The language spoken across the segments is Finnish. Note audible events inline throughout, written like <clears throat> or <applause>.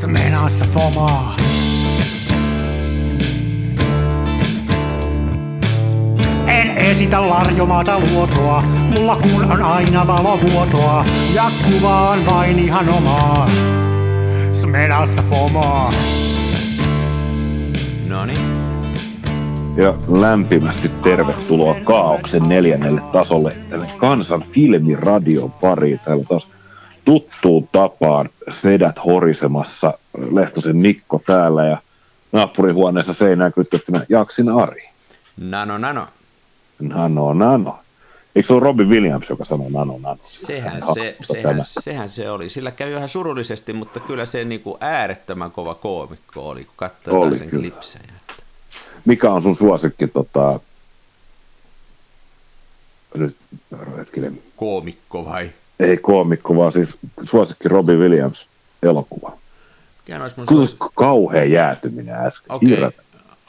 Se meinaa se fomaa. En esitä larjomaata luotoa, mulla kun on aina valovuotoa, ja kuvaan vain ihan omaa. Smenassa fomaa. No niin. Ja lämpimästi tervetuloa Kaauksen neljännelle tasolle tänne Kansan filmiradion pariin. Täällä taas tuttuun tapaan sedät horisemassa. Lehtosen Mikko täällä ja naapurihuoneessa seinään kytköttynä Jaksin Ari. Nano, nano. Nano, nano. Eikö se ole Robin Williams, joka sanoi nano, nano? Sehän se, tämä. sehän, sehän se oli. Sillä kävi vähän surullisesti, mutta kyllä se niin kuin äärettömän kova koomikko oli, kun katsoi sen kyllä. klipsejä. Mikä on sun suosikki tota... Nyt hetkinen. Koomikko vai? Ei koomikko, vaan siis suosikki Robin Williams elokuva. Mikä Kyllä suos- kauhea jäätyminen äsken. Okei, Hirveä.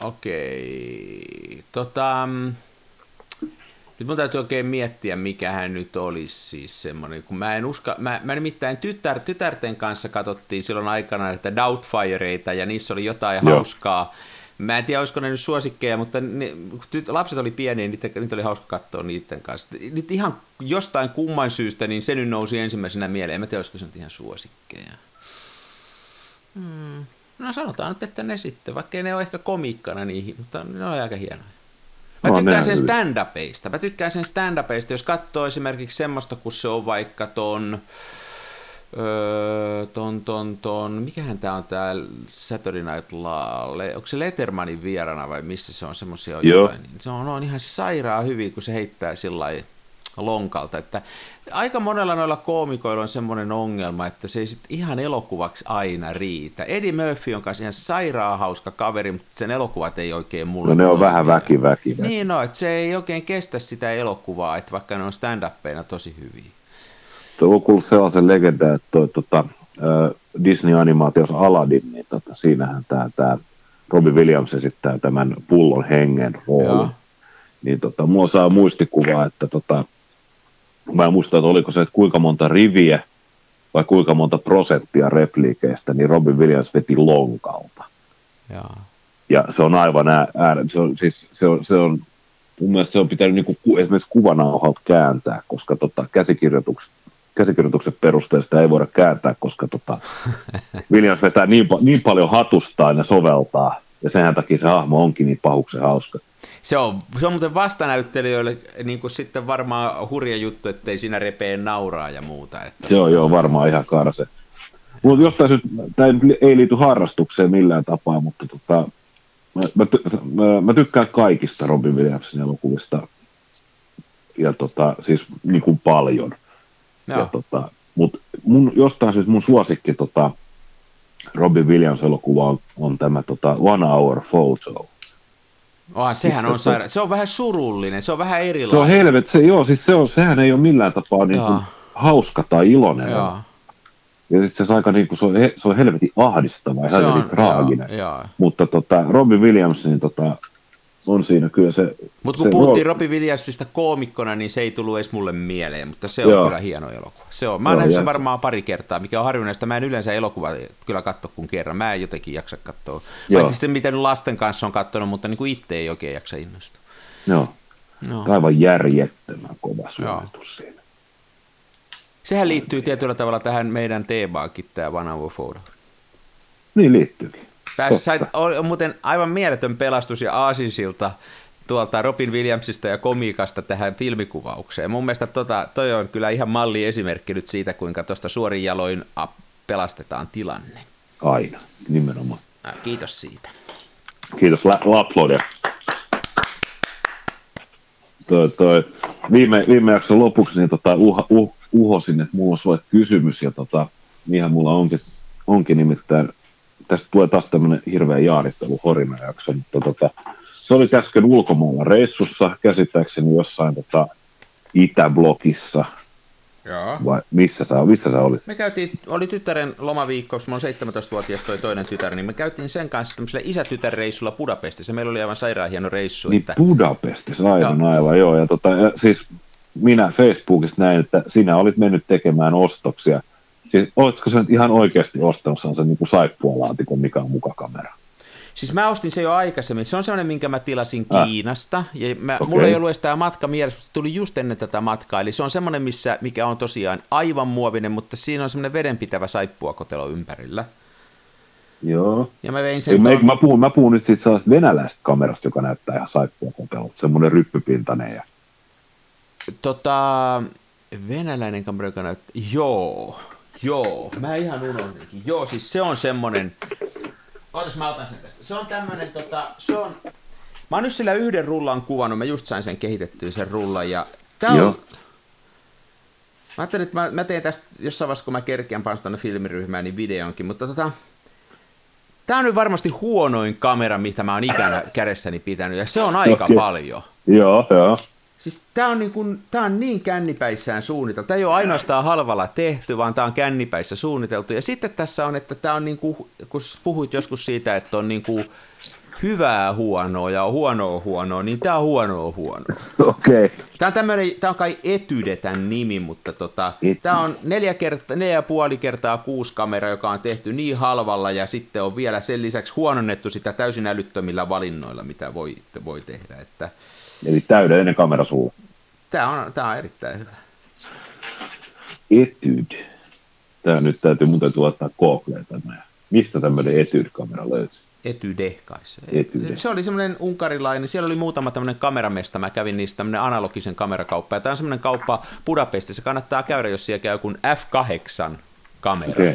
okei. Tota, mm, nyt mun täytyy oikein miettiä, mikähän nyt olisi siis semmoinen, kun mä en uska, mä, mä nimittäin tytär, tytärten kanssa katsottiin silloin aikana että Doubtfireita ja niissä oli jotain Joo. hauskaa. Mä en tiedä, olisiko ne nyt suosikkeja, mutta ne, kun tyt, lapset oli pieniä, niin niitä, niitä oli hauska katsoa niiden kanssa. Nyt ihan jostain kumman syystä, niin se nyt nousi ensimmäisenä mieleen. En mä tiedä, olisiko se nyt ihan suosikkeja. Hmm. No sanotaan nyt, että ne sitten, vaikka ne ole ehkä komiikkana niihin, mutta ne on aika hienoja. Mä No, tykkään sen stand-upeista. Mä tykkään sen stand-upeista, jos katsoo esimerkiksi semmoista, kun se on vaikka ton, öö, ton, ton, ton, mikähän tää on tää Saturday Night Live, onko se Lettermanin vierana vai missä se on semmoisia jotain, niin se on, on ihan sairaan hyvin, kun se heittää sillä lonkalta, että aika monella noilla koomikoilla on semmoinen ongelma, että se ei sit ihan elokuvaksi aina riitä. Eddie Murphy on kanssa ihan sairaan hauska kaveri, mutta sen elokuvat ei oikein mulle No ne on vähän väki, väki, väki. Niin no, että se ei oikein kestä sitä elokuvaa, että vaikka ne on stand-uppeina tosi hyviä. Tuo on kuullut sellaisen legenda, että toi, tota, Disney-animaatiossa Aladdin, niin tota, siinähän tämä tää Robin Williams esittää tämän pullon hengen roolin. Niin tota, mulla saa muistikuvaa, että tota, mä en muista, että oliko se, että kuinka monta riviä vai kuinka monta prosenttia repliikeistä, niin Robin Williams veti lonkalta. Joo. Ja se on aivan ää, äär, se on, siis, se on, se on, mun mielestä se on pitänyt niinku, ku- esimerkiksi kuvanauhalta kääntää, koska tota, käsikirjoitukset, käsikirjoituksen perusteella sitä ei voida kääntää, koska tota, <laughs> Williams vetää niin, niin paljon hatustaan ja soveltaa, ja sen takia se hahmo onkin niin pahuksen hauska. Se on, se on muuten vastanäyttelijöille niin kuin sitten varmaan hurja juttu, ettei siinä repee nauraa ja muuta. Että... Se on jo varmaan ihan karse. Mutta jostain syystä, tämä ei liity harrastukseen millään tapaa, mutta tota, mä, mä, mä, mä, tykkään kaikista Robin Williamsin elokuvista. Ja tota, siis niin kuin paljon. Ja, tota, mut mun, jostain syystä mun suosikki tota, Robin Williams-elokuva on, on tämä tota, One Hour Photo. Onhan, sehän on se- saira... Se on vähän surullinen, se on vähän Se on erilainen. helvet, se, joo, siis se on, sehän ei ole millään tapaa niin kuin, hauska tai iloinen. Joo. Ja sitten se, aika, niin kuin, se, on, se on helvetin ahdistava ja Se helvetin on, traaginen. joo, joo. Mutta tota, Robin Williams, niin tota, on siinä kyllä se... Mutta kun se puhuttiin Robin Williamsista koomikkona, niin se ei tullut edes mulle mieleen, mutta se on Joo. kyllä hieno elokuva. Se on. Mä oon nähnyt sen varmaan pari kertaa, mikä on harvinaista. Mä en yleensä elokuva kyllä katso kuin kerran. Mä en jotenkin jaksa katsoa. Joo. Paitsi sitten mitä nyt lasten kanssa on katsonut, mutta niin kuin itse ei oikein jaksa innostua. Joo, No. aivan järjettömän kova suoritus siinä. Sehän liittyy tietyllä tavalla tähän meidän teemaakin, tämä One Hour Photo. Niin liittyykin. Tässä on muuten aivan mieletön pelastus ja aasinsilta tuolta Robin Williamsista ja komiikasta tähän filmikuvaukseen. Mun mielestä tota, toi on kyllä ihan malli esimerkki nyt siitä, kuinka tuosta suorin jaloin pelastetaan tilanne. Aina, nimenomaan. Kiitos siitä. Kiitos, la- Laplodia. Toi, toi, viime, viime jakson lopuksi niin tota, uh, uh, uhosin, että mulla on sulle kysymys, ja tota, niinhän mulla onkin, onkin nimittäin, tästä tulee taas tämmöinen hirveä jaarittelu horina jakso, mutta tota, se oli äsken ulkomailla reissussa, käsittääkseni jossain tota, Itäblokissa, Joo. vai missä sä, missä sä olit? Me käytiin, oli tyttären lomaviikko, kun mulla on 17-vuotias toi toinen tytär, niin me käytiin sen kanssa tämmöisellä isätytärreissulla Budapestissa. Meillä oli aivan sairaan hieno reissu. Niin että... Budapestissa, aivan, aivan, joo. Ja, tota, ja siis minä Facebookista näin, että sinä olit mennyt tekemään ostoksia Siis oletko se nyt ihan oikeasti ostanut sen niin kuin saippualaatikon, mikä on mukakamera? Siis mä ostin se jo aikaisemmin. Se on sellainen, minkä mä tilasin ah. Kiinasta. Ja mä, okay. mulla ei ollut edes tämä matka mielessä, tuli just ennen tätä matkaa. Eli se on semmoinen, missä, mikä on tosiaan aivan muovinen, mutta siinä on semmoinen vedenpitävä saippuakotelo ympärillä. Joo. Ja mä vein sen... Ei, ton... mä, puhun, mä puhun nyt siitä sellaista venäläisestä kamerasta, joka näyttää ihan saippuakotelolta. Semmoinen ryppypintainen. Ja... Tota, venäläinen kamera, joka näyttää... Joo, joo. Mä ihan unohdinkin. Joo, siis se on semmoinen... Ootas, mä otan sen tästä. Se on tämmönen, tota, se on... Mä oon nyt sillä yhden rullan kuvannut, mä just sain sen kehitettyä sen rullan, ja tää on... Joo. Mä ajattelin, että mä, mä teen tästä jossain vaiheessa, kun mä kerkeän panstan tonne filmiryhmään, niin videonkin, mutta tota... Tää on nyt varmasti huonoin kamera, mitä mä oon ikänä kädessäni pitänyt, ja se on aika okay. paljon. Joo, joo. Siis tämä on, niin tää on niin kännipäissään suunniteltu. Tämä ei ole ainoastaan halvalla tehty, vaan tämä on kännipäissä suunniteltu. Ja sitten tässä on, että tämä on niin kuin, kun puhuit joskus siitä, että on niin kuin hyvää huonoa ja huonoa huonoa, niin tämä on huonoa huonoa. Okei. Okay. Tämä on tämmöinen, tämä on kai Etyde tämän nimi, mutta tota, tämä on neljä, kerta, neljä ja puoli kertaa kuusi kamera, joka on tehty niin halvalla ja sitten on vielä sen lisäksi huononnettu sitä täysin älyttömillä valinnoilla, mitä voi, voi tehdä. Että, Eli täydellinen kamera sulla. Tämä on, tämä on erittäin hyvä. Etude. Tämä nyt täytyy muuten tuottaa Googleen tämä. Mistä tämmöinen Etude-kamera löytyy? Etyde kai se. Etyde. Se oli semmoinen unkarilainen, siellä oli muutama tämmöinen kameramesta, mä kävin niistä tämmöinen analogisen kamerakauppa, ja tämä on semmoinen kauppa Budapestissa, kannattaa käydä, jos siellä käy kun F8 kamera. Okay.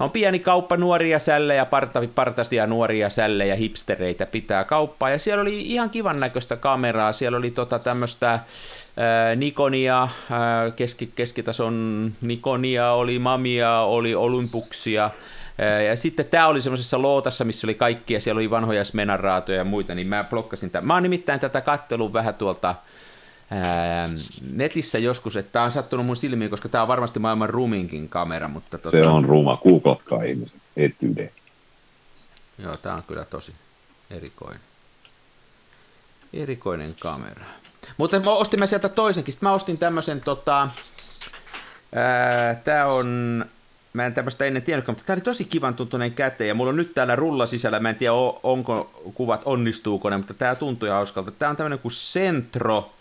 On pieni kauppa, nuoria sällejä, partasia nuoria sällejä, hipstereitä pitää kauppaa. Ja siellä oli ihan kivan näköistä kameraa. Siellä oli tota tämmöistä äh, Nikonia, äh, keski, keskitason Nikonia, oli Mamia, oli Olympuksia. Äh, ja sitten tämä oli semmoisessa lootassa, missä oli kaikkia, siellä oli vanhoja Smenaraatoja ja muita, niin mä blokkasin tämän. Mä oon nimittäin tätä kattelun vähän tuolta ää, netissä joskus, että tämä on sattunut mun silmiin, koska tämä on varmasti maailman ruminkin kamera. Mutta tota... Se on ruma, googlatkaa ihmiset, etyde. Joo, tämä on kyllä tosi erikoinen. Erikoinen kamera. Mutta mä ostin mä sieltä toisenkin. Sitten mä ostin tämmöisen, tota, tämä on Mä en tämmöistä ennen tiennytkään, mutta tämä oli tosi kivan tuntunen käteen, ja mulla on nyt täällä rulla sisällä, mä en tiedä onko kuvat, onnistuuko ne, mutta tämä tuntuu hauskalta. Tämä on tämmöinen kuin Centro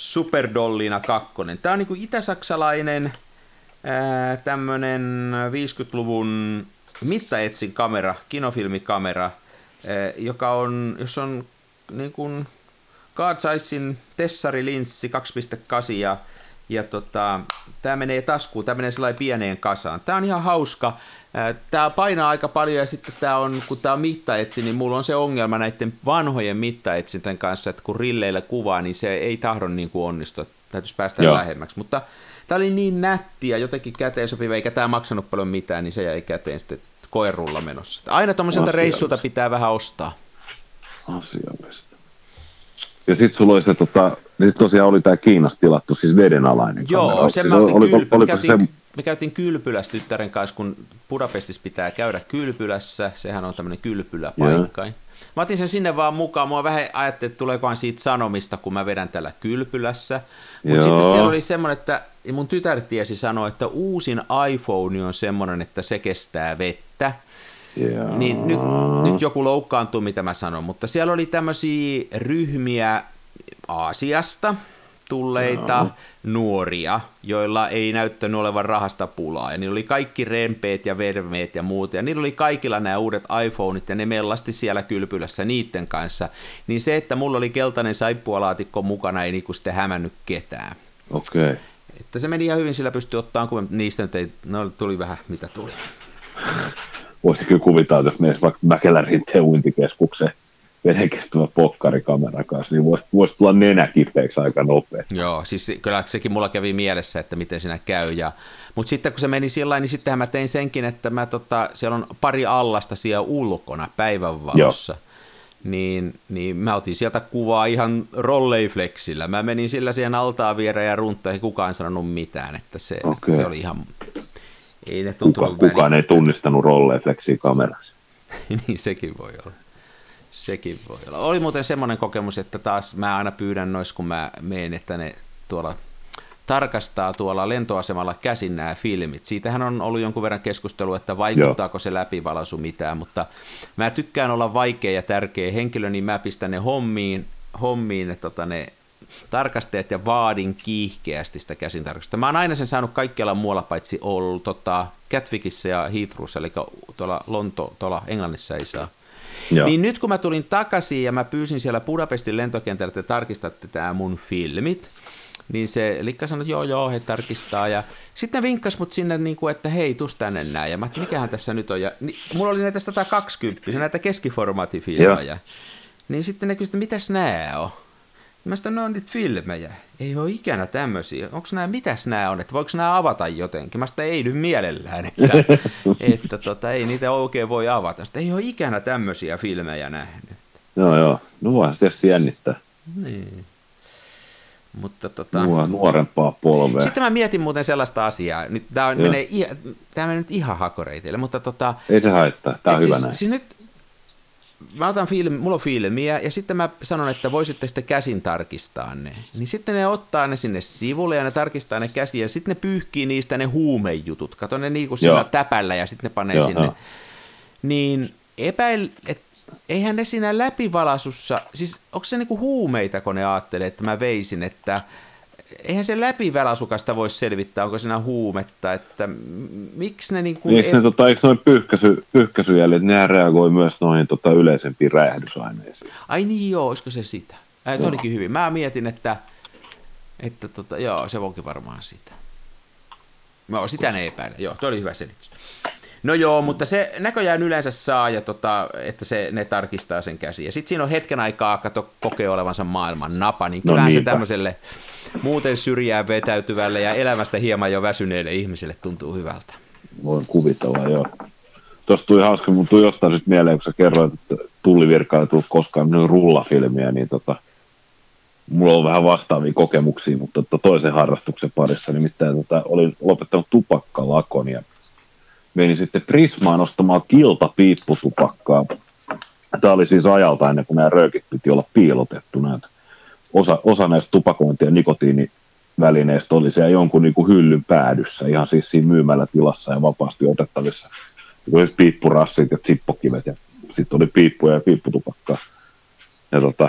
Superdollina 2. Tämä on niin itä-saksalainen tämmöinen 50-luvun mittaetsin kamera, kinofilmikamera, joka on, jos on niin kuin Sizein tessarilinssi 2.8 ja ja tota, tämä menee taskuun, tämä menee sellainen pieneen kasaan. Tämä on ihan hauska. Tämä painaa aika paljon ja sitten tämä on, kun tämä on mittaetsi, niin mulla on se ongelma näiden vanhojen mittaetsinten kanssa, että kun rilleillä kuvaa, niin se ei tahdo niin kuin onnistua. Täytyisi päästä Joo. lähemmäksi. Mutta tämä oli niin nätti ja jotenkin käteen sopiva, eikä tämä maksanut paljon mitään, niin se jäi käteen sitten koerulla menossa. Aina tuommoiselta reissulta pitää vähän ostaa. Asiallista. Ja sitten sulla oli se, tota, niin tosiaan oli tämä Kiinasta tilattu, siis vedenalainen Joo, kamera. sen mä oliko, kylpy, oliko me, käytiin, se... me käytiin kylpylässä tyttären kanssa, kun Budapestissa pitää käydä kylpylässä, sehän on tämmöinen kylpyläpaikka. Yeah. Mä otin sen sinne vaan mukaan, mua vähän ajattelin, että tuleekohan siitä sanomista, kun mä vedän tällä kylpylässä. Mutta sitten siellä oli semmoinen, että mun tytär tiesi sanoa, että uusin iPhone on semmoinen, että se kestää vettä. Yeah. Niin nyt, nyt joku loukkaantuu, mitä mä sanon, mutta siellä oli tämmöisiä ryhmiä Aasiasta tulleita no. nuoria, joilla ei näyttänyt olevan rahasta pulaa. Ja niillä oli kaikki rempeet ja vermeet ja muuta. Ja niillä oli kaikilla nämä uudet iPhoneit ja ne mellasti siellä kylpylässä niiden kanssa. Niin se, että mulla oli keltainen saippualaatikko mukana, ei niinku sitten hämännyt ketään. Okei. Okay. Että se meni ihan hyvin, sillä pystyi ottaa, kun niistä nyt ei, no tuli vähän mitä tuli voisi kyllä kuvitella, jos menisi vaikka Mäkelän rinteen uintikeskukseen vedenkestävä pokkarikamera kanssa, niin voisi, voisi tulla nenäkipeäksi aika nopeasti. Joo, siis kyllä sekin mulla kävi mielessä, että miten siinä käy. Ja, mutta sitten kun se meni sillä niin sittenhän mä tein senkin, että mä tota, siellä on pari allasta siellä ulkona päivänvalossa. Joo. Niin, niin mä otin sieltä kuvaa ihan rolleiflexillä. Mä menin sillä siihen altaan viereen ja runtaan, ei kukaan sanonut mitään, että se, okay. se oli ihan ei ne Kuka, kukaan ei tunnistanut rollefleksiä kamerassa. <laughs> niin sekin voi olla. Sekin voi olla. Oli muuten semmoinen kokemus, että taas mä aina pyydän nois, kun mä menen, että ne tuolla tarkastaa tuolla lentoasemalla käsin nämä filmit. Siitähän on ollut jonkun verran keskustelua, että vaikuttaako Joo. se läpivalaisu mitään, mutta mä tykkään olla vaikea ja tärkeä henkilö, niin mä pistän ne hommiin, hommiin ne, tota, ne tarkastajat ja vaadin kiihkeästi sitä käsintarkastusta. Mä oon aina sen saanut kaikkialla muualla paitsi ollut tota, Catwickissä ja Heathrowssa, eli tuolla Lonto, tuolla Englannissa ei saa. Joo. Niin nyt kun mä tulin takaisin ja mä pyysin siellä Budapestin lentokentällä, että tarkistatte tämä mun filmit, niin se Likka sanoi, että joo, joo, he tarkistaa. Ja sitten ne vinkkas mut sinne, niin kuin, että hei, tus tänne näin. Ja mä ajattelin, mikähän tässä nyt on. Ja, niin, mulla oli näitä 120, näitä keskiformaatifilmoja. Niin sitten ne kysyivät, mitäs nää on? Mä sanoin, no on niitä filmejä. Ei ole ikänä tämmöisiä. Onko nämä, mitäs nämä on, että voiko nämä avata jotenkin? Mä sanoin, ei nyt mielellään, että, <laughs> että tota, ei niitä oikein voi avata. Sitten ei ole ikänä tämmöisiä filmejä nähnyt. Joo, joo. No voihan se tietysti jännittää. Niin. Mutta tota... nuorempaa polvea. Sitten mä mietin muuten sellaista asiaa. Nyt tämä, menee, menee nyt ihan hakoreitille, mutta tota... Ei se haittaa, tämä on hyvä siis, näin. Siis nyt mä otan film, mulla on filmiä, ja sitten mä sanon, että voisitte sitten käsin tarkistaa ne. Niin sitten ne ottaa ne sinne sivulle, ja ne tarkistaa ne käsiä, ja sitten ne pyyhkii niistä ne huumejutut. Kato ne niinku siinä täpällä, ja sitten ne panee Joo, sinne. Jo. Niin epäil, että eihän ne siinä läpivalasussa, siis onko se niinku huumeita, kun ne ajattelee, että mä veisin, että eihän se läpivälasukasta voi selvittää, onko siinä huumetta, että miksi ne niin kuin... Eikö, ne, tota, eikö noin pyyhkäisy, pyyhkäisyjäljet, ne reagoi myös noihin tota, yleisempiin räjähdysaineisiin? Ai niin joo, olisiko se sitä? Äh, olikin hyvin. Mä mietin, että, että tota, joo, se onkin varmaan sitä. No, sitä ne epäile. Joo, tuo oli hyvä selitys. No joo, mutta se näköjään yleensä saa, ja tota, että se, ne tarkistaa sen käsi. Ja sitten siinä on hetken aikaa, kato, kokee olevansa maailman napa, niin no kyllähän no se tämmöiselle muuten syrjään vetäytyvälle ja elämästä hieman jo väsyneelle ihmiselle tuntuu hyvältä. Voin kuvitella, joo. Tuosta tuli hauska, mutta tuli jostain sitten mieleen, kun sä kerroit, että tullivirka ei tullut koskaan rullafilmiä, niin tota, mulla on vähän vastaavia kokemuksia, mutta tota toisen harrastuksen parissa, nimittäin tota, olin lopettanut tupakkalakon ja menin sitten Prismaan ostamaan kiltapiipputupakkaa. Tämä oli siis ajalta ennen kuin nämä röökit piti olla piilotettuna. Osa, osa näistä tupakointi- ja nikotiinivälineistä oli siellä jonkun niin kuin hyllyn päädyssä, ihan siis siinä myymällä tilassa ja vapaasti otettavissa. Oli piippurassit ja zippokivet ja sitten oli piippuja ja piipputupakkaa. Ja tota,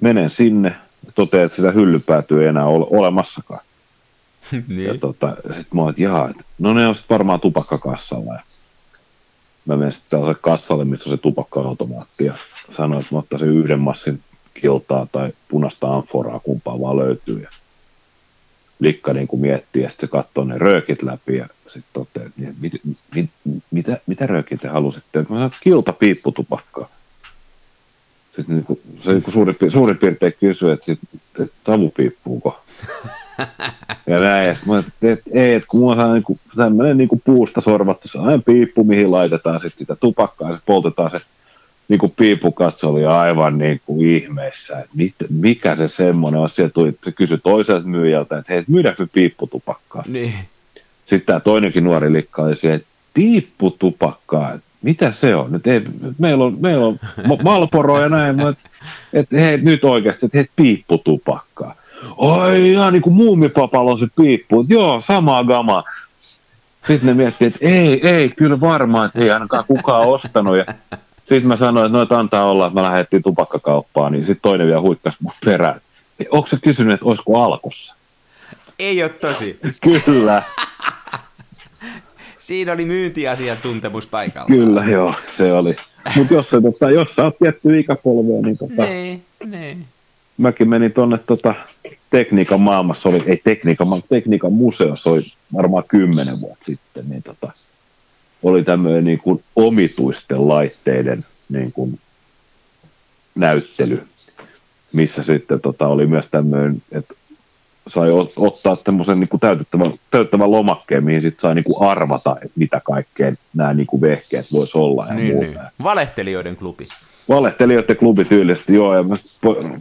menen sinne, totean, että sitä hyllypäätyä ei enää ole olemassakaan. <laughs> niin. Ja tota, sitten mä oon, että jaa, että no ne on sitten varmaan tupakkakassalla. Ja mä menen sitten tällaiselle kassalle, missä on se tupakka-automaatti ja sanoin, että mä ottaisin yhden massin kiltaa tai punaista amforaa, kumpaa vaan löytyy. Ja Likka niin kuin miettii ja sitten se katsoo ne röökit läpi ja sitten toteaa, että niin, mit, mit, mitä, mitä röökit te halusitte? Mä sanoin, kilta piipputupakkaa. Sitten niin kuin, se niin kuin suurin, suurin piirtein kysyy, että, sit, että savu piippuuko. <laughs> ja näin, ja mä että et, ei, että kun mulla on niinku, tämmöinen niinku puusta sorvattu sellainen piippu, mihin laitetaan sitten sitä tupakkaa ja se poltetaan se niinku piippukassa oli aivan niinku ihmeissä, että mit, mikä se semmoinen on. Sieltä tuli, se kysyi toiselta myyjältä, että hei, myydäänkö piipputupakkaa? Niin. Sitten tämä toinenkin nuori likka oli se, että piipputupakkaa, että mitä se on? Nyt ei, meillä on, meillä on Malporo ja näin, että et, hei, nyt oikeasti, että hei, piipputupakkaa. Oi, ihan niin kuin muumipapalo se piippu. Joo, sama gama. Sitten ne miettii, että ei, ei, kyllä varmaan, että ei ainakaan kukaan ostanut. Ja sitten mä sanoin, että noita antaa olla, että mä lähdettiin tupakkakauppaan, niin sitten toinen vielä huikkasi mun perään. Onko se kysynyt, että olisiko alkossa? Ei ole tosi. <laughs> Kyllä. <laughs> Siinä oli myyntiasiantuntemus paikalla. Kyllä, joo, se oli. Mutta jos, tota, jos sä oot tietty ikäpolvea, niin, tota, niin, niin. mäkin menin tuonne tota, tekniikan maailmassa, oli, ei tekniikan, tekniikan museossa oli varmaan kymmenen vuotta sitten, niin tota, oli tämmöinen niin kuin omituisten laitteiden niin kuin näyttely, missä sitten tota, oli myös tämmöinen, että sai ottaa tämmöisen niin kuin täytettävän, täytettävän lomakkeen, mihin sitten sai niin kuin arvata, että mitä kaikkea nämä niin kuin vehkeet voisi olla ja niin, muuta. Niin. Valehtelijoiden klubi. Valehtelijoiden klubi tyylisesti, joo, ja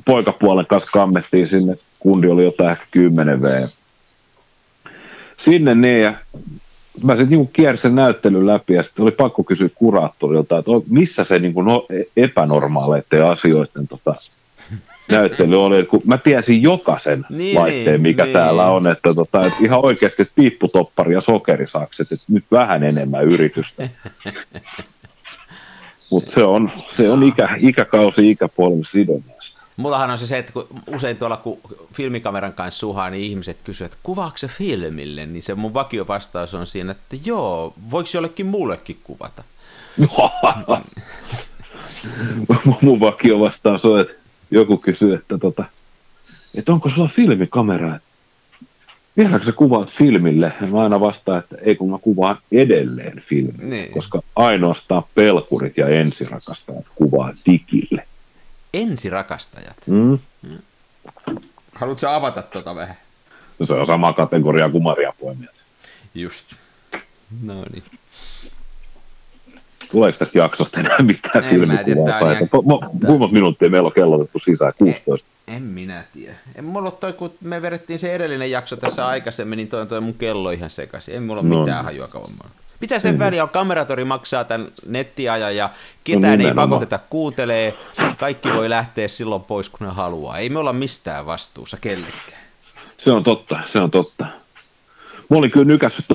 poikapuolen kanssa kammettiin sinne, kundi oli jotain ehkä 10 V. Sinne niin, ja mä sitten niin kiersin sen näyttelyn läpi, ja sitten oli pakko kysyä kuraattorilta, että missä se niin kuin no, epänormaaleiden asioiden tota, <laughs> näyttely oli, kun mä tiesin jokaisen Niin, laitteen, mikä niin, täällä niin. on, että, tota, että ihan oikeasti piipputoppari ja sokerisakset, että nyt vähän enemmän yritystä. <laughs> Mutta se on, se on ikä, ikäkausi, ikäpolvi sidonnaista. Mullahan on se se, että kun usein tuolla kun filmikameran kanssa suhaa, niin ihmiset kysyvät, että kuvaako se filmille, niin se mun vakiovastaus on siinä, että joo, voiko jollekin muullekin kuvata? <laughs> Mun vakio vastaus on, että joku kysyy, että, tota, että onko sulla filmikamera, vieläkö sä kuvaat filmille? Ja mä aina vastaan, että ei kun mä kuvaan edelleen filmille, Niin. koska ainoastaan pelkurit ja ensirakastajat kuvaa digille. Ensirakastajat. Mm? Haluatko sä avata tota vähän? No Se on sama kategoria kuin marjapoimijat. Just. No niin. Tuleeko tästä jaksosta enää mitään En filmikuvaa? ihan- Kuinka minuuttia meillä on kellotettu sisään? 16. En minä tiedä. En mulla ole toi, kun me vedettiin se edellinen jakso tässä aikaisemmin, niin toi on toi mun kello ihan sekaisin. En mulla ole No mitään niin. hajua kauan. Mitä sen väliä on? Kameratori maksaa tämän nettiajan ja ketään No ei pakoteta kuuntelee. Kaikki voi lähteä silloin pois, kun ne haluaa. Ei me olla mistään vastuussa kellekään. Se on totta, se on totta. Mä olin kyllä nykässyt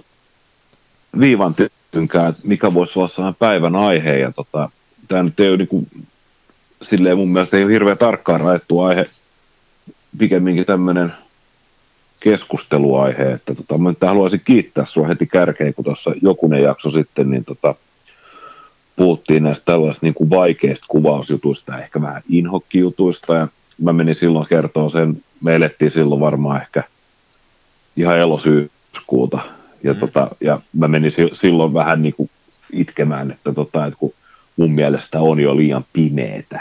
viivan tynkää, että mikä voisi olla sellainen päivän aihe. Ja tota, tämä nyt ei ole niin kuin, silleen mun mielestä ei ole hirveän tarkkaan rajattu aihe, pikemminkin tämmöinen keskusteluaihe, että tota, mä nyt haluaisin kiittää sinua heti kärkeen, kun tuossa jokunen jakso sitten, niin tota, puhuttiin näistä tällaisista niin kuin vaikeista kuvausjutuista ja ehkä vähän inhokkijutuista, ja mä menin silloin kertoa sen, me elettiin silloin varmaan ehkä ihan elosyyskuuta, ja, Mm. tota, ja mä menin si- silloin vähän niin kuin itkemään, että, tota, että kun mun mielestä on jo liian pimeetä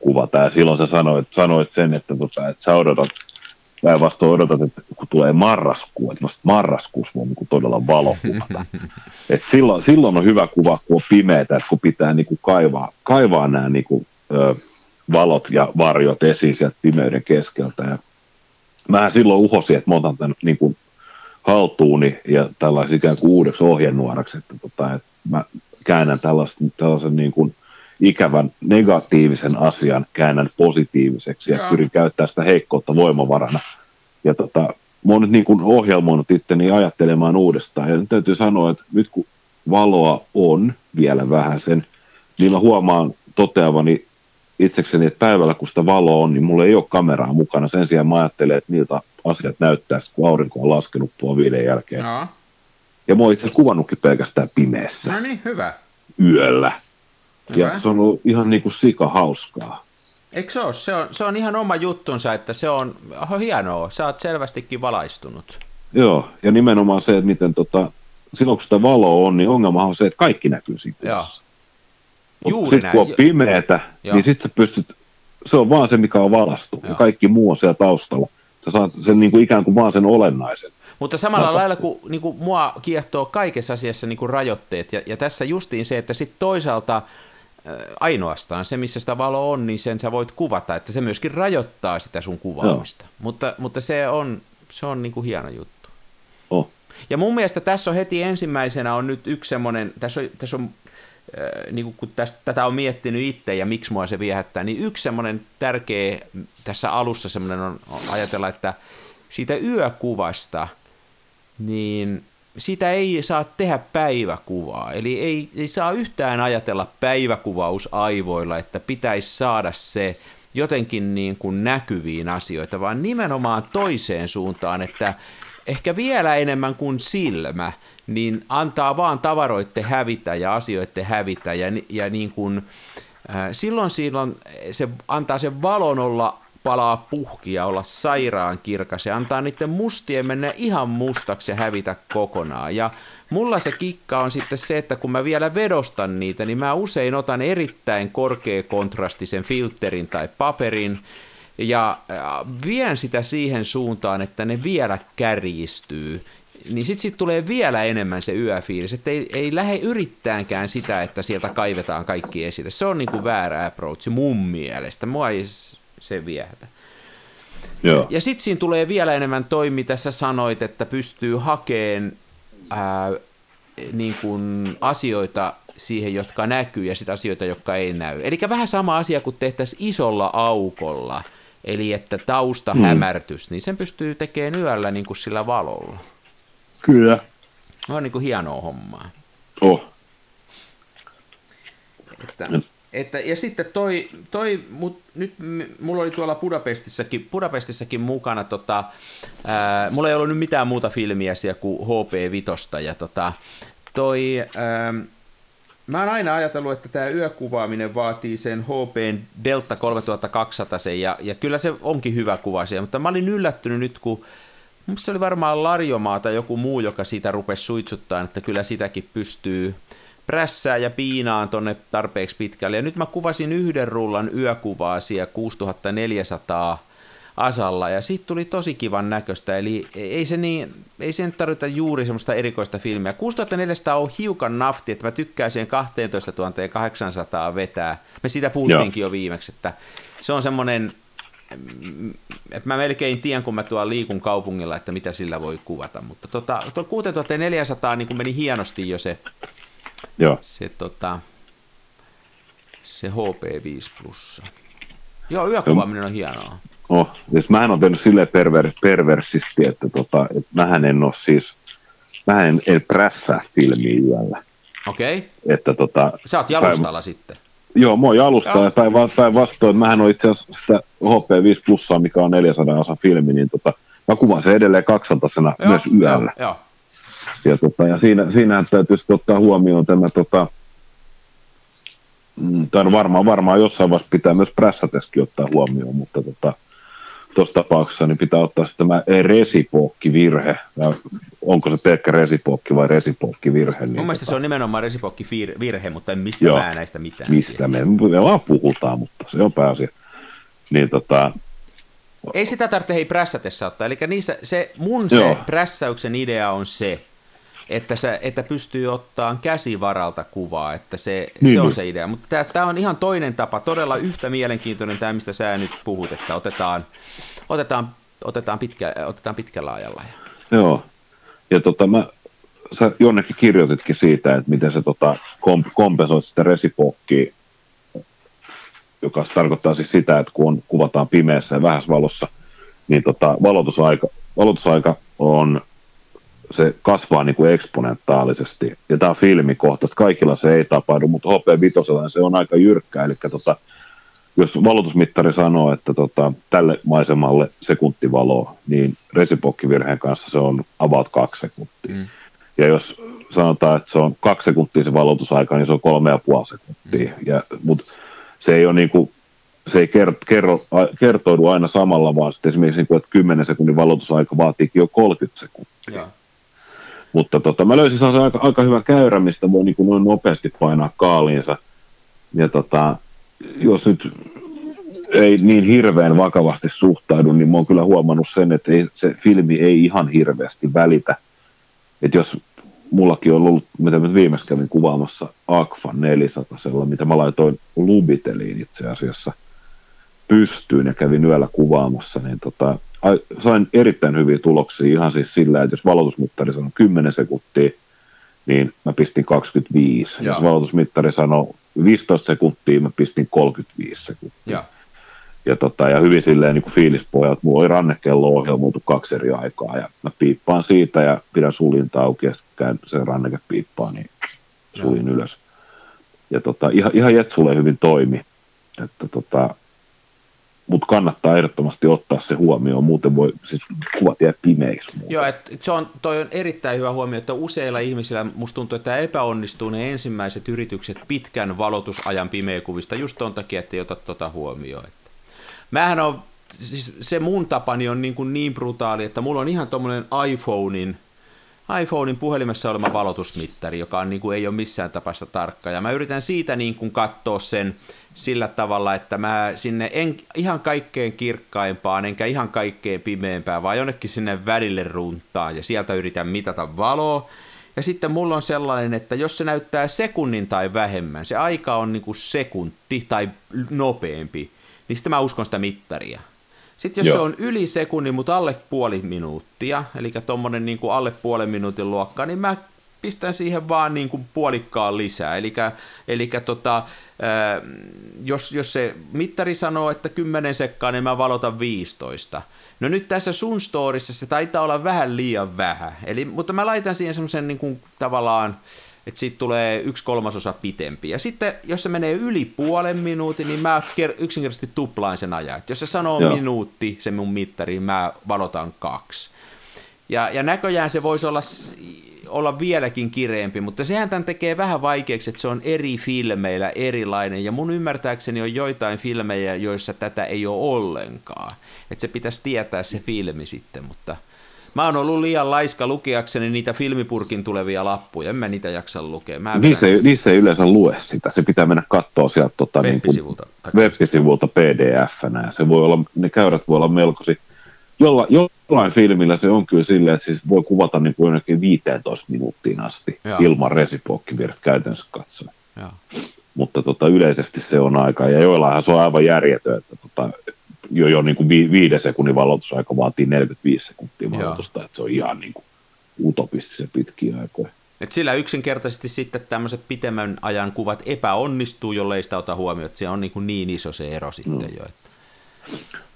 kuvata, ja silloin sä sanoit, sanoit sen, että, tota, että sä odotat, päinvastoin odotat, että kun tulee marraskuu, että vasta marraskuussa voi niin todella valokuvata. <laughs> Et silloin, silloin on hyvä kuva, kun on pimeätä, että kun pitää niin kuin kaivaa, kaivaa nämä niin kuin, ö, valot ja varjot esiin sieltä pimeyden keskeltä. Ja mähän silloin uhosin, että mä otan tämän niin kuin haltuuni ja tällaisen ikään kuin uudeksi ohjenuoraksi, että, tota, että mä käännän tällaisen, tällaisen niin kuin ikävän negatiivisen asian, käännän positiiviseksi ja Joo. pyrin käyttämään sitä heikkoutta voimavarana. Ja tota, mä oon nyt niin kuin ohjelmoinut itteni ajattelemaan uudestaan. Ja nyt täytyy sanoa, että nyt kun valoa on vielä vähän sen, niin mä huomaan toteavani itsekseni, että päivällä kun sitä valoa on, niin mulla ei ole kameraa mukana. Sen sijaan mä ajattelen, että miltä asiat näyttää, kun aurinko on laskenut puoli viiden jälkeen. No. Ja mä oon itse asiassa kuvannutkin pelkästään pimeässä no niin, hyvä. yöllä. Ja se on ollut ihan niin kuin sika hauskaa. Eikö se ole? Se on, se on ihan oma juttunsa, että se on oh, hienoa. Sä oot selvästikin valaistunut. Joo, ja nimenomaan se, että miten tota, silloin kun sitä valoa on, niin ongelma on se, että kaikki näkyy siinä Joo. kuvassa. Juuri Sitten kun on pimeätä, Joo. niin sitten sä pystyt, se on vaan se, mikä on valastu. Joo. Ja kaikki muu on siellä taustalla. Sä saat sen niin kuin ikään kuin vaan sen olennaisen. Mutta samalla Tapahtuu. lailla kuin, niin kuin mua kiehtoo kaikessa asiassa niin kuin rajoitteet, ja, ja tässä justiin se, että sitten toisaalta ainoastaan se, missä sitä valo on, niin sen sä voit kuvata, että se myöskin rajoittaa sitä sun kuvaamista. Mutta, mutta se on, se on niin kuin hieno juttu. Oh. Ja mun mielestä tässä on heti ensimmäisenä on nyt yksi semmoinen, tässä on, tässä on äh, niin kuin kun tästä, tätä on miettinyt itse ja miksi mua se viehättää, niin yksi semmoinen tärkeä tässä alussa semmoinen on, on ajatella, että siitä yökuvasta, niin sitä ei saa tehdä päiväkuvaa. Eli ei, ei saa yhtään ajatella päiväkuvaus aivoilla, että pitäisi saada se jotenkin niin kuin näkyviin asioita, vaan nimenomaan toiseen suuntaan, että ehkä vielä enemmän kuin silmä, niin antaa vaan tavaroitte hävitä ja asioiden hävitä ja, ja niin kuin, äh, silloin, silloin se antaa sen valon olla palaa puhkia, olla sairaan kirkas ja antaa niiden mustien mennä ihan mustaksi ja hävitä kokonaan. Ja mulla se kikka on sitten se, että kun mä vielä vedostan niitä, niin mä usein otan erittäin korkeakontrastisen filterin tai paperin ja äh, vien sitä siihen suuntaan, että ne vielä kärjistyy. Niin sitten sit tulee vielä enemmän se yöfiilis, että ei, ei lähde yrittäänkään sitä, että sieltä kaivetaan kaikki esille. Se on niinku väärä approach mun mielestä. Mua ei se viehätä. Joo. Ja sitten siinä tulee vielä enemmän toi, mitä sä sanoit, että pystyy hakeen ää, niin kuin asioita siihen, jotka näkyy, ja sitten asioita, jotka ei näy. Eli vähän sama asia kuin tehtäisiin isolla aukolla eli että tausta mm. hämärtys, niin sen pystyy tekemään yöllä niin kuin sillä valolla. Kyllä. No on niin kuin hienoa hommaa. Oh. Että, että, ja sitten toi, toi mut, nyt mulla oli tuolla Budapestissakin, Budapestissakin mukana, tota, ää, mulla ei ollut nyt mitään muuta filmiä siellä kuin HP Vitosta, ja tota, toi, ää, mä oon aina ajatellut, että tämä yökuvaaminen vaatii sen HP Delta 3200 sen, ja, ja kyllä se onkin hyvä kuva siellä, mutta mä olin yllättynyt nyt, kun se oli varmaan Larjomaa tai joku muu, joka siitä rupesi suitsuttaa, että kyllä sitäkin pystyy, prässää ja piinaan tonne tarpeeksi pitkälle. Ja nyt mä kuvasin yhden rullan yökuvaa siellä 6400 asalla, ja siitä tuli tosi kivan näköistä, eli ei se, niin, ei se nyt tarvita juuri semmoista erikoista filmiä. 6400 on hiukan nafti, että mä tykkään siihen 12 800 vetää. Me siitä puhuttiinkin jo viimeksi, että se on semmoinen, että mä melkein tiedän, kun mä tuolla liikun kaupungilla, että mitä sillä voi kuvata, mutta tota, tuo 6400 niin meni hienosti jo se Joo. Se, tota, se HP5 plussa. Joo, yökuvaaminen on hienoa. Oh, siis mähän on tehnyt silleen perver, perversisti, että, tota, että mähän en ole siis, mähän en, en prässää filmiä yöllä. Okei. Okay. Että tota, Sä oot jalustalla päin, sitten. Joo, mä oon jalustalla ja päinvastoin, mähän on itse asiassa sitä HP5 plussaa, mikä on 400 osa filmi, niin tota, mä kuvaan se edelleen 200 myös yöllä. Joo, joo. Ja, tota, ja siinä, siinähän täytyisi ottaa huomioon tämä, tota, mm, tai varmaan, varmaan jossain vaiheessa pitää myös prässäteskin ottaa huomioon, mutta tota, tuossa tapauksessa niin pitää ottaa sitten tämä resipookki-virhe. onko se pelkkä resipookki vai resipookki-virhe? Niin Mun tota... se on nimenomaan resipookki-virhe, mutta en mistä Joo, mä näistä mitään. Mistä me, me vaan puhutaan, mutta se on pääasia. Niin tota, ei sitä tarvitse hei prässätessä ottaa. Eli niissä, se, mun se Joo. prässäyksen idea on se, että, se, että pystyy ottaa käsivaralta kuvaa, että se, niin, se on niin. se idea. Mutta tämä on ihan toinen tapa, todella yhtä mielenkiintoinen tämä, mistä sä nyt puhut, että otetaan, otetaan, otetaan, pitkä, otetaan pitkällä ajalla. Joo, ja tota, mä, sä jonnekin kirjoititkin siitä, että miten se tota, komp- kompensoit sitä resipokkia, joka tarkoittaa siis sitä, että kun on, kuvataan pimeässä ja vähässä valossa, niin tota, valotusaika, valotusaika on se kasvaa niin kuin eksponentaalisesti. Ja tämä on että kaikilla se ei tapahdu, mutta HP5 se on aika jyrkkä. Eli tota, jos valotusmittari sanoo, että tota, tälle maisemalle sekuntivalo, niin resipokkivirheen kanssa se on about kaksi sekuntia. Mm. Ja jos sanotaan, että se on kaksi sekuntia se valotusaika, niin se on kolme ja puoli sekuntia. Mm. Ja, mutta se ei ole niin kuin, se ei kerro, kerro, kertoidu aina samalla, vaan sitten esimerkiksi, niin kuin, että 10 sekunnin valotusaika vaatiikin jo 30 sekuntia. Ja. Mutta tota, mä löysin sellaisen aika, aika hyvän käyrän, mistä voi niin kuin noin nopeasti painaa kaaliinsa. Ja tota, jos nyt ei niin hirveän vakavasti suhtaudu, niin mä oon kyllä huomannut sen, että ei, se filmi ei ihan hirveästi välitä. Että jos mullakin on ollut, mitä mä viimeksi kävin kuvaamassa Akfa 400, mitä mä laitoin Lubiteliin itse asiassa pystyyn ja kävin yöllä kuvaamassa, niin tota, sain erittäin hyviä tuloksia ihan siis sillä, että jos valotusmittari sanoo 10 sekuntia, niin mä pistin 25. Ja. Jos valotusmittari sanoo 15 sekuntia, mä pistin 35 sekuntia. Ja, ja, tota, ja hyvin silleen niin kuin fiilispohjalta, mulla oli rannekello ohjelmoitu kaksi eri aikaa, ja mä piippaan siitä ja pidän sulinta auki, ja käyn sen ranneke piippaa, niin sulin ja. ylös. Ja tota, ihan, ihan Jetsulle hyvin toimi. Että tota, mutta kannattaa ehdottomasti ottaa se huomioon, muuten voi siis kuvat jää pimeiksi. Muuten. Joo, et se on, toi on erittäin hyvä huomio, että useilla ihmisillä musta tuntuu, että epäonnistuu ne ensimmäiset yritykset pitkän valotusajan pimeäkuvista just ton takia, että ei ota tota huomioon. Että. Mähän on, siis se mun tapani on niin, kuin niin brutaali, että mulla on ihan tuommoinen iPhonein iPhonein puhelimessa oleva valotusmittari, joka on, niin kuin, ei ole missään tapasta tarkka. Ja mä yritän siitä niin kuin, katsoa sen sillä tavalla, että mä sinne en ihan kaikkein kirkkaimpaan, enkä ihan kaikkein pimeämpään, vaan jonnekin sinne välille runtaan, ja sieltä yritän mitata valoa. Ja sitten mulla on sellainen, että jos se näyttää sekunnin tai vähemmän, se aika on niin kuin sekunti tai nopeampi, niin sitten mä uskon sitä mittaria. Sitten jos Joo. se on yli sekunnin, mutta alle puoli minuuttia, eli tuommoinen niin alle puolen minuutin luokka, niin mä pistän siihen vaan niin kuin puolikkaan lisää. Eli, eli tota, jos, jos se mittari sanoo, että 10 sekkaa, niin mä valotan 15. No nyt tässä sun storissa se taitaa olla vähän liian vähän. Eli, mutta mä laitan siihen semmoisen niin kuin, tavallaan, että siitä tulee yksi kolmasosa pitempi. Ja sitten, jos se menee yli puolen minuutin, niin mä yksinkertaisesti tuplaan sen ajan. Et jos se sanoo Joo. minuutti, se mun mittari, mä valotan kaksi. Ja, ja näköjään se voisi olla, olla vieläkin kireempi, mutta sehän tämän tekee vähän vaikeaksi, että se on eri filmeillä erilainen, ja mun ymmärtääkseni on joitain filmejä, joissa tätä ei ole ollenkaan. Että se pitäisi tietää se filmi sitten, mutta mä oon ollut liian laiska lukeakseni niitä filmipurkin tulevia lappuja, en mä niitä jaksa lukea. Mä niissä, ei, niissä ei yleensä lue sitä, se pitää mennä katsoa sieltä tota, web-sivulta, niin web-sivulta pdf-nä, se voi olla, ne käyrät voi olla melkoisi jolla, jollain filmillä se on kyllä silleen, että siis voi kuvata niin kuin jonnekin 15 minuuttiin asti Joo. ilman resipookkivirta käytännössä katsoen. Mutta tota, yleisesti se on aika, ja joillainhan se on aivan järjetön, että tota, jo, jo niin kuin vi, viiden sekunnin valotusaika vaatii 45 sekuntia valotusta, Joo. että se on ihan niin kuin utopistisen pitkiä aikoja. Et sillä yksinkertaisesti sitten tämmöiset pitemmän ajan kuvat epäonnistuu, jollei sitä ota huomioon, että se on niin, kuin niin iso se ero sitten mm. jo. Että...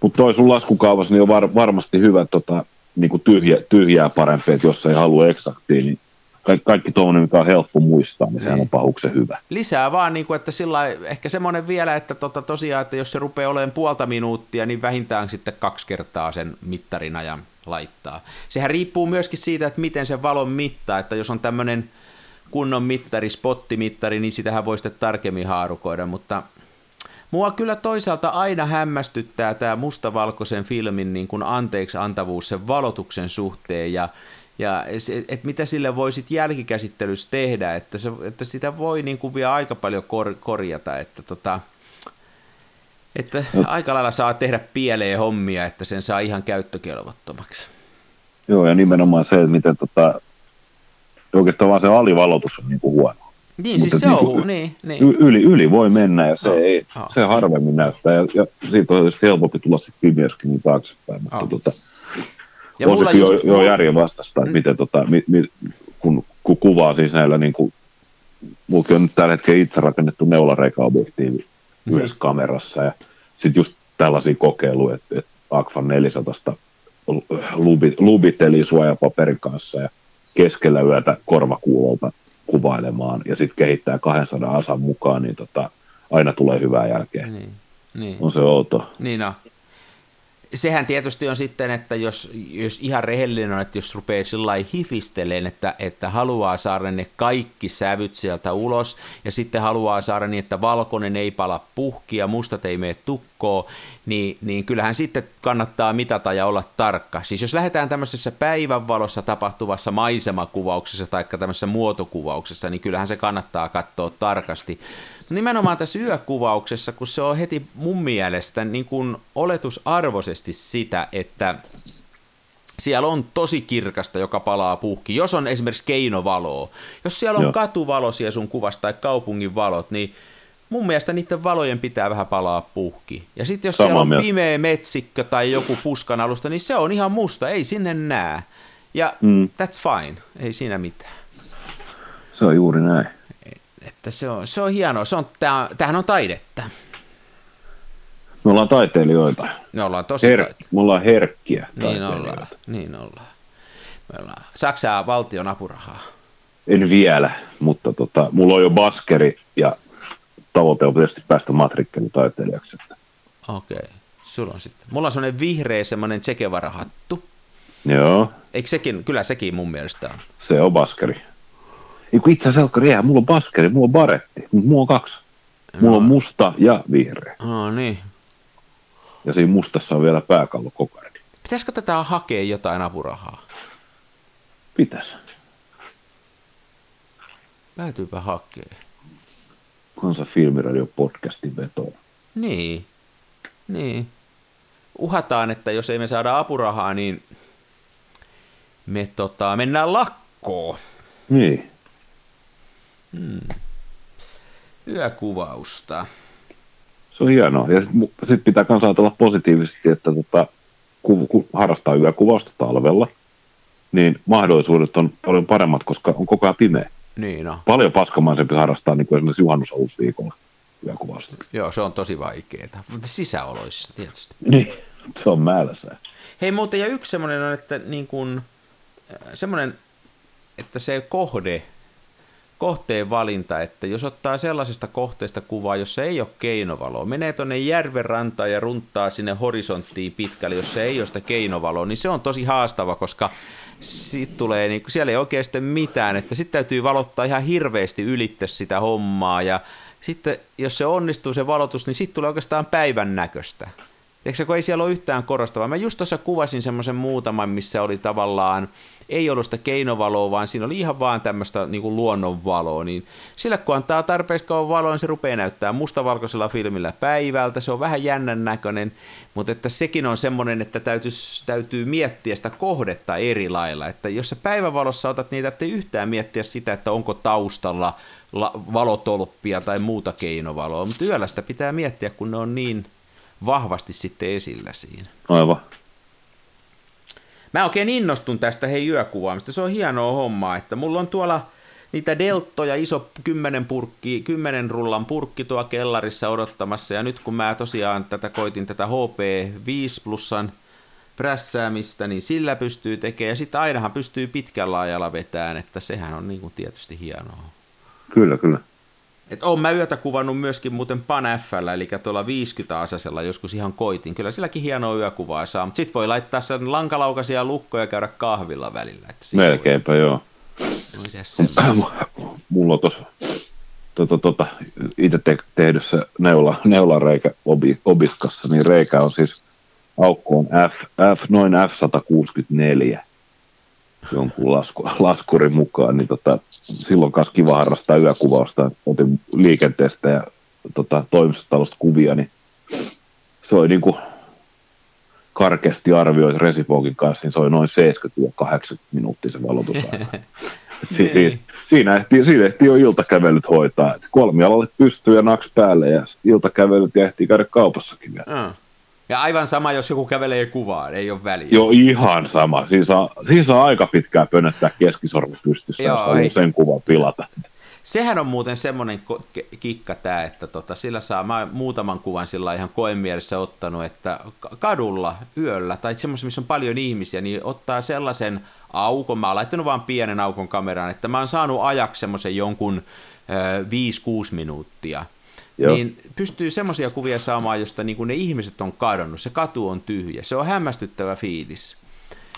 Mutta toi sun laskukaavassa niin on var, varmasti hyvä tota, niin kuin tyhjä, tyhjää parempi, että jos ei halua eksaktia, niin kaikki, kaikki tuommoinen, mikä on helppo muistaa, niin sehän on niin. pahuksen hyvä. Lisää vaan, niin kuin, että sillä ehkä semmoinen vielä, että tota, tosiaan, että jos se rupeaa olemaan puolta minuuttia, niin vähintään sitten kaksi kertaa sen mittarin ajan laittaa. Sehän riippuu myöskin siitä, että miten se valon mittaa, että jos on tämmöinen kunnon mittari, spottimittari, niin sitähän voi sitten tarkemmin haarukoida, mutta Mua kyllä toisaalta aina hämmästyttää tämä mustavalkoisen filmin niin kuin anteeksi antavuus sen valotuksen suhteen ja, ja että mitä sille voisit jälkikäsittelyssä tehdä, että, se, että sitä voi niin kuin vielä aika paljon kor, korjata, että tota, että aika lailla saa tehdä pieleen hommia, että sen saa ihan käyttökelvottomaksi. Joo, ja nimenomaan se, että miten tota, oikeastaan vaan se alivalotus on niin kuin huono. Niin, siis se on, niin, niin. Yli, yli voi mennä ja se, no, ei, oh. se harvemmin näyttää ja, ja siitä on tietysti helpompi tulla sitten pimeässäkin niin taaksepäin, mutta oh. tota, ja on se just... jo, jo järjen vastasta, että mm. miten tota, mi, mi, kun, kun, kuvaa siis näillä niin kuin, mullakin on nyt tällä hetkellä itse rakennettu neulareikaobjektiivi mm. myös kamerassa ja sitten just tällaisia kokeiluja, että, että Agfa 400 lubiteli suojapaperin kanssa ja keskellä yötä korvakuulolta kuvailemaan ja sitten kehittää 200 asan mukaan, niin tota, aina tulee hyvää jälkeä. Niin, niin. On se outo. Niin no. Sehän tietysti on sitten, että jos, jos ihan rehellinen on, että jos rupeaa sillä hifisteleen, että, että haluaa saada ne kaikki sävyt sieltä ulos, ja sitten haluaa saada niin, että valkoinen ei pala puhki ja mustat ei mene tukkoon, niin, niin kyllähän sitten kannattaa mitata ja olla tarkka. Siis jos lähdetään tämmöisessä päivänvalossa tapahtuvassa maisemakuvauksessa tai tämmöisessä muotokuvauksessa, niin kyllähän se kannattaa katsoa tarkasti. Nimenomaan tässä yökuvauksessa, kun se on heti mun mielestä niin kuin oletusarvoisesti sitä, että siellä on tosi kirkasta, joka palaa puhki. Jos on esimerkiksi keinovaloa, jos siellä on Joo. katuvalo siellä sun kuvasta tai kaupungin valot, niin mun mielestä niiden valojen pitää vähän palaa puhki. Ja sitten jos Sama siellä on mieltä. pimeä metsikkö tai joku puskan alusta, niin se on ihan musta, ei sinne näe. Ja mm. that's fine, ei siinä mitään. Se on juuri näin. Että se on, se on hienoa, se on, tää, tämähän on taidetta. Me ollaan taiteilijoita. Me ollaan tosi Her- taite- Me ollaan herkkiä Niin ollaan, niin ollaan. Me ollaan. Saksaa valtion apurahaa? En vielä, mutta tota, mulla on jo baskeri ja tavoite on tietysti päästä matrikkelitaiteilijaksi. Okei, okay. sulla on sitten. Mulla on semmoinen vihreä semmoinen tsekevarahattu. Joo. Eikö sekin, kyllä sekin mun mielestä on. Se on baskeri. Ei kun itse asiassa jää, mulla on baskeri, mulla on baretti, mutta mulla on kaksi. Mulla no. on musta ja vihreä. No niin. Ja siinä mustassa on vielä pääkallo kokardi. Pitäisikö tätä hakea jotain apurahaa? Pitäisi. Täytyypä hakea. Kansa Filmiradio podcastin vetoon. Niin. Niin. Uhataan, että jos ei me saada apurahaa, niin me tota, mennään lakkoon. Niin. Hmm. Yökuvausta. Se on hienoa. Ja sitten sit pitää myös ajatella positiivisesti, että tota, ku, ku, harrastaa yökuvausta talvella. niin mahdollisuudet on paljon paremmat, koska on koko ajan pimeä. Niin no. Paljon paskamaisempi harrastaa niin kuin esimerkiksi juhannusalusviikolla yökuvausta. Joo, se on tosi vaikeaa. Mutta sisäoloissa tietysti. Niin, se on määrässä. Hei muuten, ja yksi semmoinen on, että niin kuin, semmoinen, että se kohde, kohteen valinta, että jos ottaa sellaisesta kohteesta kuvaa, jossa ei ole keinovaloa, menee tuonne järven rantaan ja runttaa sinne horisonttiin pitkälle, jossa ei ole sitä keinovaloa, niin se on tosi haastava, koska siitä tulee, niin siellä ei oikeasti mitään, että sitten täytyy valottaa ihan hirveästi ylittää sitä hommaa ja sitten jos se onnistuu se valotus, niin sitten tulee oikeastaan päivän näköistä. Eikö kun ei siellä ole yhtään korostavaa. Mä just tuossa kuvasin semmoisen muutaman, missä oli tavallaan, ei ollut sitä keinovaloa, vaan siinä oli ihan vaan tämmöistä niin kuin luonnonvaloa. Niin sillä kun antaa tarpeeksi kauan valoa, niin se rupeaa näyttää mustavalkoisella filmillä päivältä. Se on vähän jännän näköinen, mutta että sekin on semmoinen, että täytyy, täytyy miettiä sitä kohdetta eri lailla. Että jos sä päivävalossa otat niitä, ettei yhtään miettiä sitä, että onko taustalla valotolppia tai muuta keinovaloa, mutta yöllä sitä pitää miettiä, kun ne on niin vahvasti sitten esillä siinä. Aivan. Mä oikein innostun tästä hei yökuvaamista. Se on hienoa hommaa, että mulla on tuolla niitä deltoja, iso kymmenen purkki, kymmenen rullan purkki tuo kellarissa odottamassa. Ja nyt kun mä tosiaan tätä koitin tätä HP5 plussan prässäämistä, niin sillä pystyy tekemään. Ja sitten ainahan pystyy pitkällä ajalla vetään, että sehän on niin kuin tietysti hienoa. Kyllä, kyllä. Et on mä yötä kuvannut myöskin muuten Pan Fllä, eli tuolla 50 asasella joskus ihan koitin. Kyllä silläkin hienoa yökuvaa saa, mutta sit voi laittaa sen lankalaukaisia lukkoja ja käydä kahvilla välillä. Että Melkeinpä voi... joo. <clears throat> Mulla on tuossa tota, tota, itse te- tehdyssä neula, neulareikä obi, obiskassa, niin reikä on siis aukko on F, F, noin F164 jonkun lasku, <laughs> laskurin mukaan, niin tota, silloin kanssa kiva harrastaa yökuvausta. Otin liikenteestä ja tota, toimistotalosta kuvia, niin se oli niin kuin karkeasti arvioi Resifogin kanssa, niin se oli noin 70-80 minuuttia se valotusaika. <laughs> si- si- siinä, ehtii, siinä ehtii jo iltakävelyt hoitaa. Et kolmialalle pystyy ja naks päälle ja iltakävelyt ja ehtii käydä kaupassakin vielä. Mm. Ja aivan sama, jos joku kävelee kuvaan, ei ole väliä. Joo, ihan sama. Siinä saa, siinä saa aika pitkään pönöttää keskisormi pystyssä, Joo, jos sen kuvan pilata. Sehän on muuten semmoinen kikka tämä, että tota, sillä saa, mä muutaman kuvan sillä ihan koemielessä ottanut, että kadulla yöllä tai semmoisessa, missä on paljon ihmisiä, niin ottaa sellaisen aukon, mä oon laittanut vaan pienen aukon kameraan, että mä oon saanut ajaksi semmoisen jonkun 5-6 minuuttia – Joo. niin pystyy semmoisia kuvia saamaan, josta niin ne ihmiset on kadonnut, se katu on tyhjä, se on hämmästyttävä fiilis.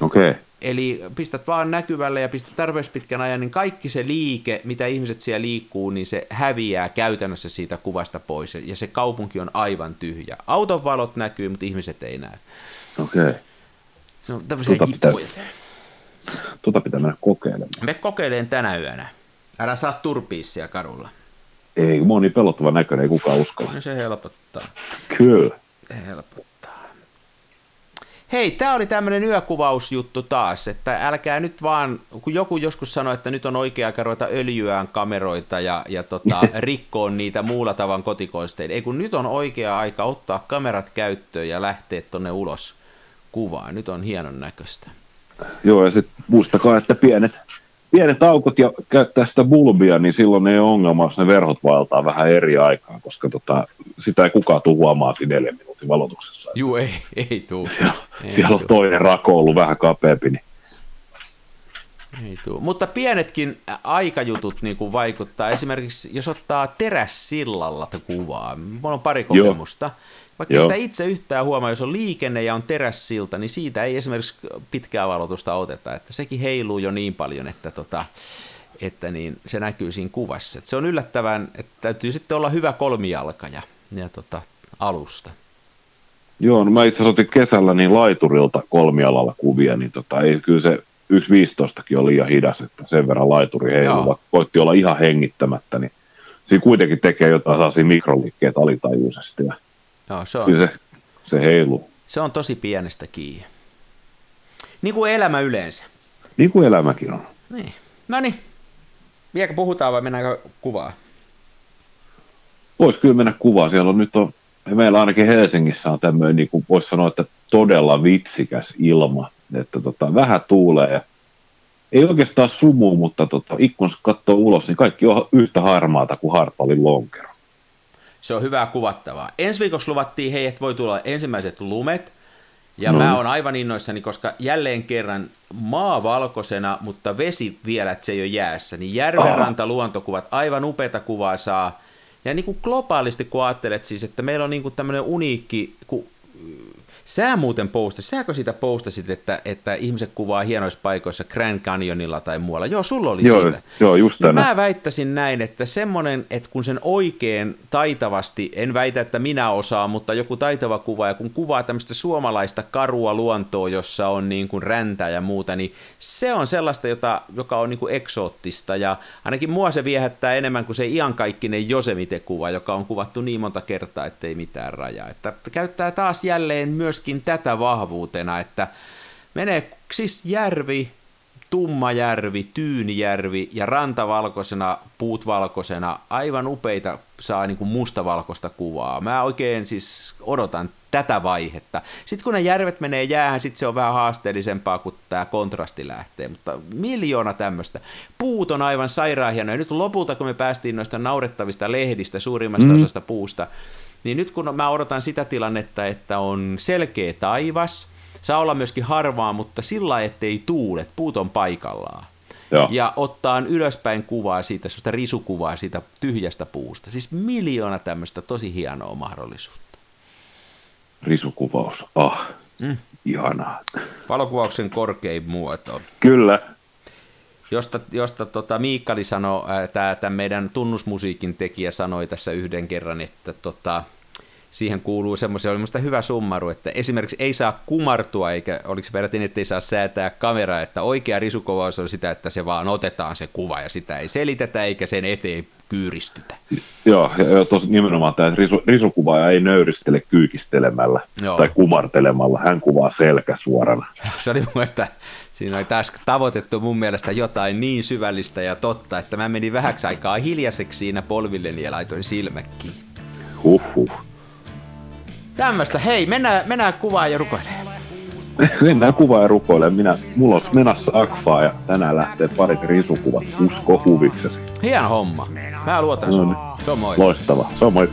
Okei. Okay. Eli pistät vaan näkyvälle ja pistät tarpeeksi pitkän ajan, niin kaikki se liike, mitä ihmiset siellä liikkuu, niin se häviää käytännössä siitä kuvasta pois. Ja se kaupunki on aivan tyhjä. Auton valot näkyy, mutta ihmiset ei näe. Okei. Okay. Se on tämmöisiä tuota pitää, tuota pitää mennä kokeilemaan. Me kokeileen tänä yönä. Älä saa turpiissia kadulla. Ei, mä oon niin pelottava näköinen, ei kukaan uskalla. No se helpottaa. Kyllä. Se helpottaa. Hei, tämä oli tämmöinen yökuvausjuttu taas, että älkää nyt vaan, kun joku joskus sanoi, että nyt on oikea aika ruveta öljyään kameroita ja, ja tota, <laughs> rikkoon niitä muulla tavan kotikonstein. Ei kun nyt on oikea aika ottaa kamerat käyttöön ja lähteä tonne ulos kuvaan. Nyt on hienon näköistä. Joo, ja sitten muistakaa, että pienet pienet aukot ja käyttää sitä bulbia, niin silloin ei ole ongelma, jos ne verhot vaeltaa vähän eri aikaa, koska tota, sitä ei kukaan tule huomaa siinä neljän minuutin valotuksessa. Joo, ei, ei tule. Siellä, ei siellä on toinen rako ollut vähän kapeampi. Niin. Ei tuu. Mutta pienetkin aikajutut niin kuin vaikuttaa. Esimerkiksi jos ottaa terässillalla kuvaa, mulla on pari kokemusta. Joo vaikka Joo. sitä itse yhtään huomaa, jos on liikenne ja on terässilta, niin siitä ei esimerkiksi pitkää valotusta oteta. Että sekin heiluu jo niin paljon, että, tota, että niin, se näkyy siinä kuvassa. Että se on yllättävän, että täytyy sitten olla hyvä kolmijalka ja, ja tota, alusta. Joo, no mä itse asiassa otin kesällä niin laiturilta kolmialalla kuvia, niin tota, ei, kyllä se 1.15kin on liian hidas, että sen verran laituri heiluu, koitti olla ihan hengittämättä, niin siinä kuitenkin tekee jotain sellaisia mikroliikkeitä alitajuisesti ja Joo, se on. Kyllä se, se heiluu. Se on tosi pienestä kiinni. Niin kuin elämä yleensä. Niin kuin elämäkin on. Niin. No niin. Vieläkö puhutaan vai mennäänkö kuvaan? Voisi kyllä mennä kuvaan. Siellä on nyt on, meillä ainakin Helsingissä on tämmöinen, niin kuin voisi sanoa, että todella vitsikäs ilma. Että tota, vähän tuulee ei oikeastaan sumu, mutta tota, ikkunassa katsoo ulos, niin kaikki on yhtä harmaata kuin Hartwallin lonkero. Se on hyvää kuvattavaa. Ensi viikossa luvattiin, hei, että voi tulla ensimmäiset lumet, ja no. mä oon aivan innoissani, koska jälleen kerran maa valkoisena, mutta vesi vielä, että se ei ole jäässä, niin järvenranta luontokuvat, aivan upeita kuvaa saa. Ja niin kuin globaalisti, kun ajattelet siis, että meillä on niin kuin tämmöinen uniikki, kun Sä muuten postasit, säkö siitä postasit, että, että ihmiset kuvaa hienoissa paikoissa Grand Canyonilla tai muualla? Joo, sulla oli joo, siitä. Joo, just tänä. Mä väittäisin näin, että semmoinen, että kun sen oikein taitavasti, en väitä, että minä osaan, mutta joku taitava kuva, ja kun kuvaa tämmöistä suomalaista karua luontoa, jossa on niin kuin räntä ja muuta, niin se on sellaista, jota, joka on niin kuin eksoottista, ja ainakin mua se viehättää enemmän kuin se iankaikkinen Josemite-kuva, joka on kuvattu niin monta kertaa, ettei mitään rajaa. Että käyttää taas jälleen myös myöskin tätä vahvuutena, että menee siis järvi, Tummajärvi, Tyynijärvi ja rantavalkoisena, puut valkoisena, aivan upeita saa niin kuin mustavalkoista kuvaa. Mä oikein siis odotan tätä vaihetta. Sitten kun ne järvet menee jäähän, sitten se on vähän haasteellisempaa, kun tämä kontrasti lähtee, mutta miljoona tämmöistä. Puut on aivan sairaan hienoja. Nyt lopulta, kun me päästiin noista naurettavista lehdistä, suurimmasta mm. osasta puusta, niin nyt kun mä odotan sitä tilannetta, että on selkeä taivas, saa olla myöskin harvaa, mutta sillä ettei tuulet, puut on paikallaan. Joo. Ja ottaa ylöspäin kuvaa siitä, sellaista risukuvaa siitä tyhjästä puusta. Siis miljoona tämmöistä tosi hienoa mahdollisuutta. Risukuvaus, ah, mm. ihanaa. Valokuvauksen korkein muoto. Kyllä, josta, josta tota Miikkali sanoi, tämä meidän tunnusmusiikin tekijä sanoi tässä yhden kerran, että tota, siihen kuuluu semmoisia, oli minusta hyvä summaru, että esimerkiksi ei saa kumartua, eikä oliko se perätin, että ei saa säätää kameraa, että oikea risukovaus on sitä, että se vaan otetaan se kuva ja sitä ei selitetä eikä sen eteen kyyristytä. Joo, ja tos, nimenomaan tämä risu, risukuvaaja ei nöyristele kyykistelemällä Joo. tai kumartelemalla, hän kuvaa selkä suorana. <laughs> Se oli mun Siinä oli taas tavoitettu mun mielestä jotain niin syvällistä ja totta, että mä menin vähäksi aikaa hiljaiseksi siinä polvilleni ja laitoin silmäkkiin. Huhhuh. Tämmöistä. Hei, mennään, mennään kuvaan ja rukoilemaan. Mennään kuvaan ja rukoilemaan. Minä, mulla on menassa akfaa ja tänään lähtee parit risukuvat. Usko huviksesi. Hieno homma. Mä luotan sun. No niin. Se on moi. Loistava. Se on moi.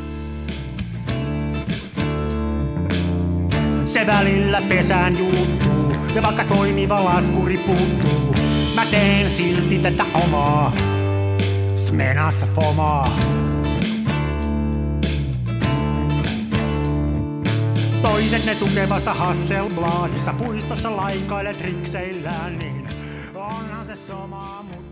Se välillä pesään juuttuu ja vaikka toimiva laskuri puuttuu, mä teen silti tätä omaa. Smenassa fomaa. Toiset ne tukevassa Hasselbladissa puistossa laikailet rikseillään, niin onhan se sama, mutta